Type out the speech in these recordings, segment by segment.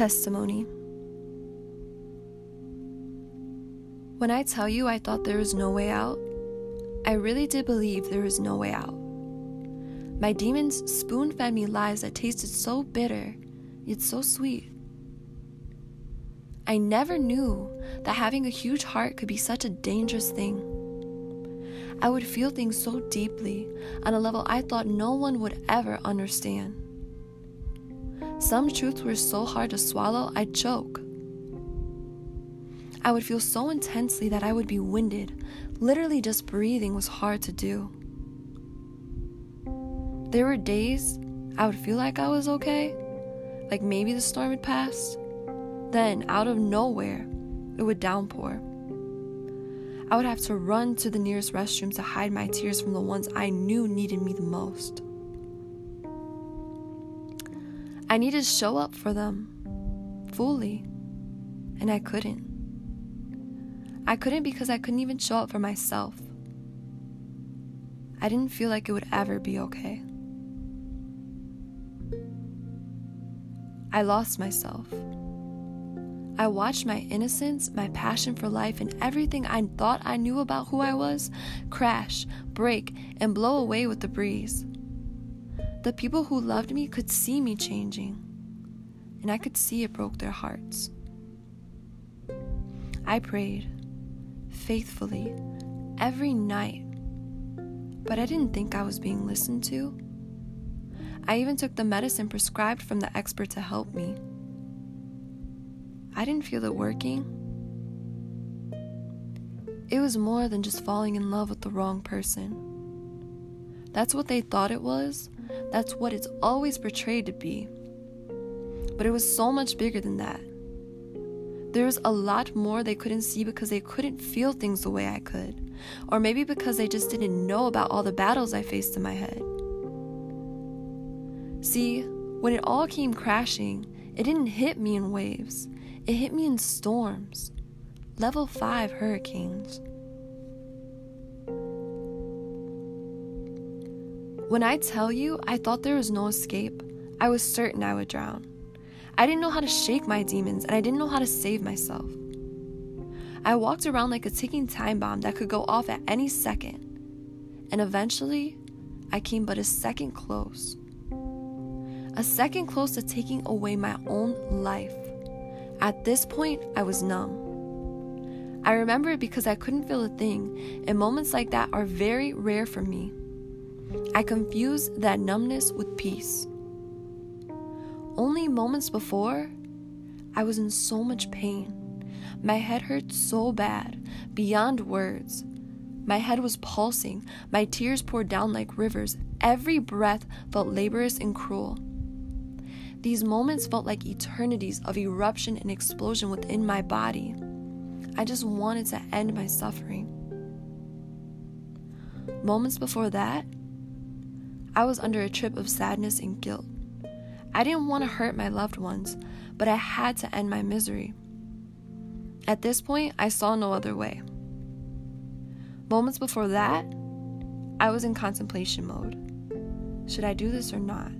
Testimony. When I tell you I thought there was no way out, I really did believe there was no way out. My demons spoon fed me lies that tasted so bitter, yet so sweet. I never knew that having a huge heart could be such a dangerous thing. I would feel things so deeply on a level I thought no one would ever understand. Some truths were so hard to swallow, I'd choke. I would feel so intensely that I would be winded. Literally, just breathing was hard to do. There were days I would feel like I was okay, like maybe the storm had passed. Then, out of nowhere, it would downpour. I would have to run to the nearest restroom to hide my tears from the ones I knew needed me the most. I needed to show up for them fully, and I couldn't. I couldn't because I couldn't even show up for myself. I didn't feel like it would ever be okay. I lost myself. I watched my innocence, my passion for life, and everything I thought I knew about who I was crash, break, and blow away with the breeze. The people who loved me could see me changing, and I could see it broke their hearts. I prayed faithfully every night, but I didn't think I was being listened to. I even took the medicine prescribed from the expert to help me. I didn't feel it working. It was more than just falling in love with the wrong person. That's what they thought it was, that's what it's always portrayed to be. But it was so much bigger than that. There was a lot more they couldn't see because they couldn't feel things the way I could. Or maybe because they just didn't know about all the battles I faced in my head. See, when it all came crashing, it didn't hit me in waves, it hit me in storms. Level 5 hurricanes. When I tell you I thought there was no escape, I was certain I would drown. I didn't know how to shake my demons and I didn't know how to save myself. I walked around like a ticking time bomb that could go off at any second. And eventually, I came but a second close. A second close to taking away my own life. At this point, I was numb. I remember it because I couldn't feel a thing, and moments like that are very rare for me. I confused that numbness with peace. Only moments before, I was in so much pain. My head hurt so bad, beyond words. My head was pulsing, my tears poured down like rivers. Every breath felt laborious and cruel. These moments felt like eternities of eruption and explosion within my body. I just wanted to end my suffering. Moments before that, I was under a trip of sadness and guilt. I didn't want to hurt my loved ones, but I had to end my misery. At this point, I saw no other way. Moments before that, I was in contemplation mode. Should I do this or not?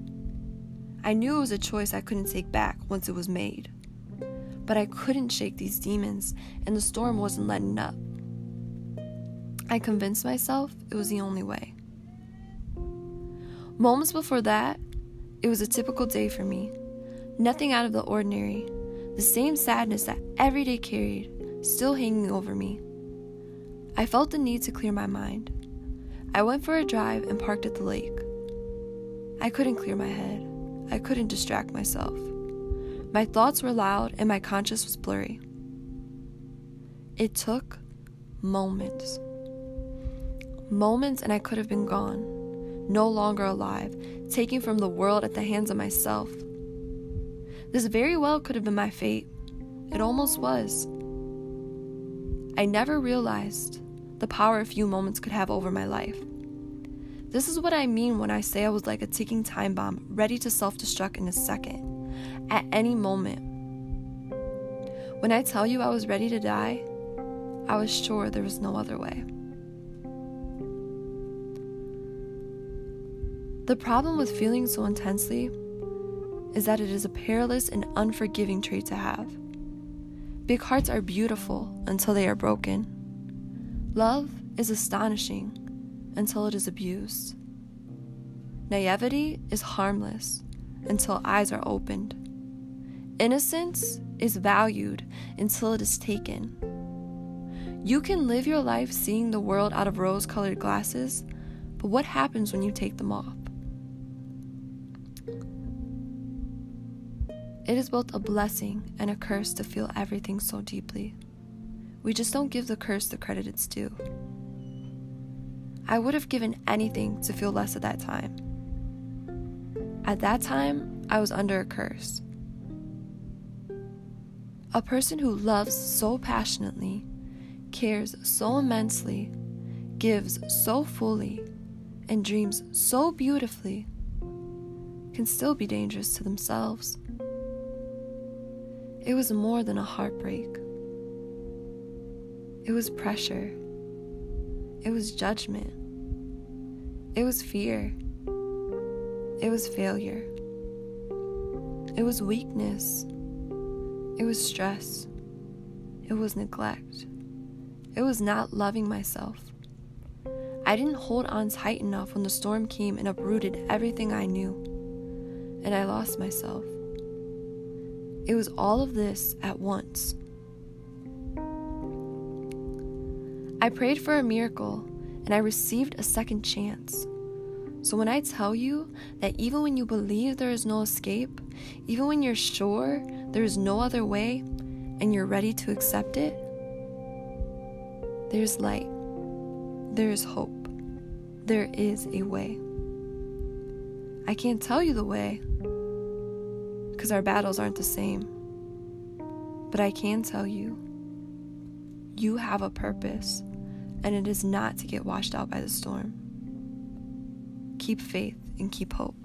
I knew it was a choice I couldn't take back once it was made. But I couldn't shake these demons, and the storm wasn't letting up. I convinced myself it was the only way. Moments before that, it was a typical day for me. Nothing out of the ordinary. The same sadness that every day carried, still hanging over me. I felt the need to clear my mind. I went for a drive and parked at the lake. I couldn't clear my head. I couldn't distract myself. My thoughts were loud and my conscience was blurry. It took moments. Moments, and I could have been gone no longer alive, taken from the world at the hands of myself. This very well could have been my fate. It almost was. I never realized the power a few moments could have over my life. This is what I mean when I say I was like a ticking time bomb, ready to self destruct in a second, at any moment. When I tell you I was ready to die, I was sure there was no other way. The problem with feeling so intensely is that it is a perilous and unforgiving trait to have. Big hearts are beautiful until they are broken. Love is astonishing until it is abused. Naivety is harmless until eyes are opened. Innocence is valued until it is taken. You can live your life seeing the world out of rose colored glasses, but what happens when you take them off? It is both a blessing and a curse to feel everything so deeply. We just don't give the curse the credit it's due. I would have given anything to feel less at that time. At that time, I was under a curse. A person who loves so passionately, cares so immensely, gives so fully, and dreams so beautifully can still be dangerous to themselves. It was more than a heartbreak. It was pressure. It was judgment. It was fear. It was failure. It was weakness. It was stress. It was neglect. It was not loving myself. I didn't hold on tight enough when the storm came and uprooted everything I knew, and I lost myself. It was all of this at once. I prayed for a miracle and I received a second chance. So when I tell you that even when you believe there is no escape, even when you're sure there is no other way and you're ready to accept it, there's light, there is hope, there is a way. I can't tell you the way because our battles aren't the same. But I can tell you, you have a purpose, and it is not to get washed out by the storm. Keep faith and keep hope.